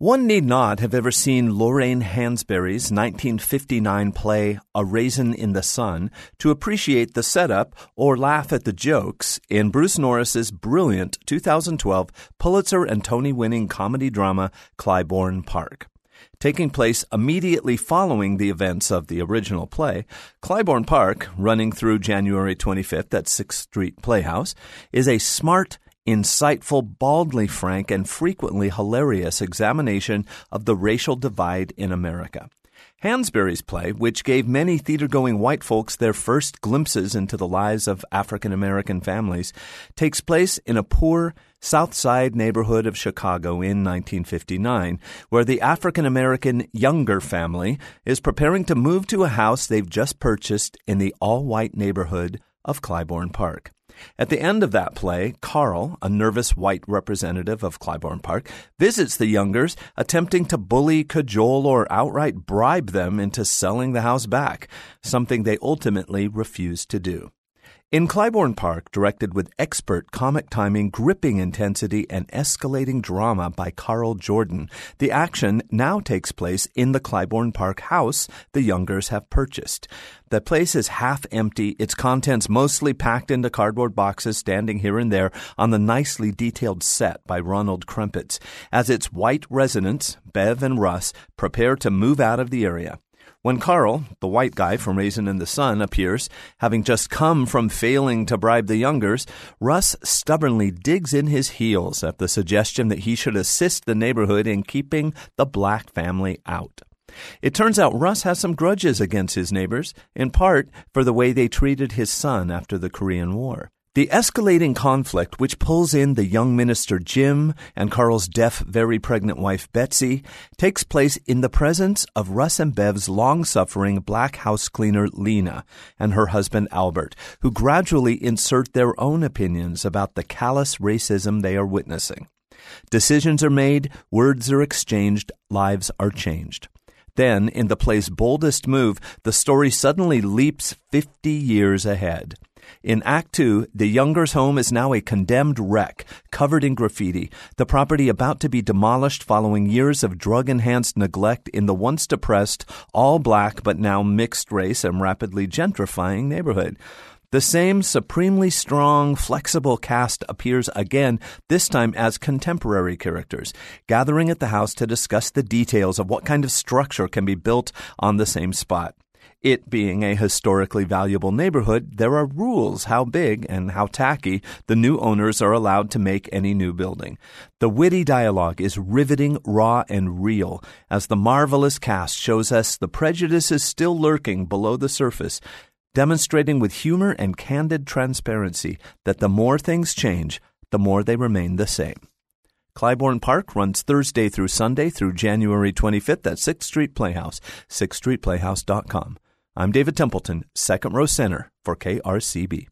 One need not have ever seen Lorraine Hansberry's 1959 play A Raisin in the Sun to appreciate the setup or laugh at the jokes in Bruce Norris's brilliant 2012 Pulitzer and Tony winning comedy drama Clybourne Park. Taking place immediately following the events of the original play, Clybourne Park, running through January 25th at 6th Street Playhouse, is a smart insightful, baldly frank, and frequently hilarious examination of the racial divide in America. Hansberry's play, which gave many theater going white folks their first glimpses into the lives of African American families, takes place in a poor South Side neighborhood of Chicago in 1959, where the African American Younger family is preparing to move to a house they've just purchased in the all white neighborhood of Clybourne Park. At the end of that play, Carl, a nervous white representative of Clybourne Park, visits the Youngers, attempting to bully, cajole, or outright bribe them into selling the house back, something they ultimately refuse to do. In Clybourne Park, directed with expert comic timing, gripping intensity, and escalating drama by Carl Jordan, the action now takes place in the Clybourne Park house the Youngers have purchased. The place is half empty, its contents mostly packed into cardboard boxes standing here and there on the nicely detailed set by Ronald Krempetz, as its white residents, Bev and Russ, prepare to move out of the area. When Carl, the white guy from Raisin in the Sun, appears, having just come from failing to bribe the Youngers, Russ stubbornly digs in his heels at the suggestion that he should assist the neighborhood in keeping the black family out. It turns out Russ has some grudges against his neighbors, in part for the way they treated his son after the Korean War. The escalating conflict, which pulls in the young minister Jim and Carl's deaf, very pregnant wife Betsy, takes place in the presence of Russ and Bev's long suffering black house cleaner Lena and her husband Albert, who gradually insert their own opinions about the callous racism they are witnessing. Decisions are made, words are exchanged, lives are changed. Then, in the play's boldest move, the story suddenly leaps 50 years ahead. In Act Two, the Youngers' home is now a condemned wreck, covered in graffiti, the property about to be demolished following years of drug enhanced neglect in the once depressed, all black but now mixed race and rapidly gentrifying neighborhood. The same supremely strong, flexible cast appears again, this time as contemporary characters, gathering at the house to discuss the details of what kind of structure can be built on the same spot. It being a historically valuable neighborhood, there are rules how big and how tacky the new owners are allowed to make any new building. The witty dialogue is riveting, raw, and real, as the marvelous cast shows us the prejudices still lurking below the surface, demonstrating with humor and candid transparency that the more things change, the more they remain the same. Clybourne Park runs Thursday through Sunday through January 25th at 6th Street Playhouse, 6thstreetplayhouse.com. I'm David Templeton, second row center for KRCB.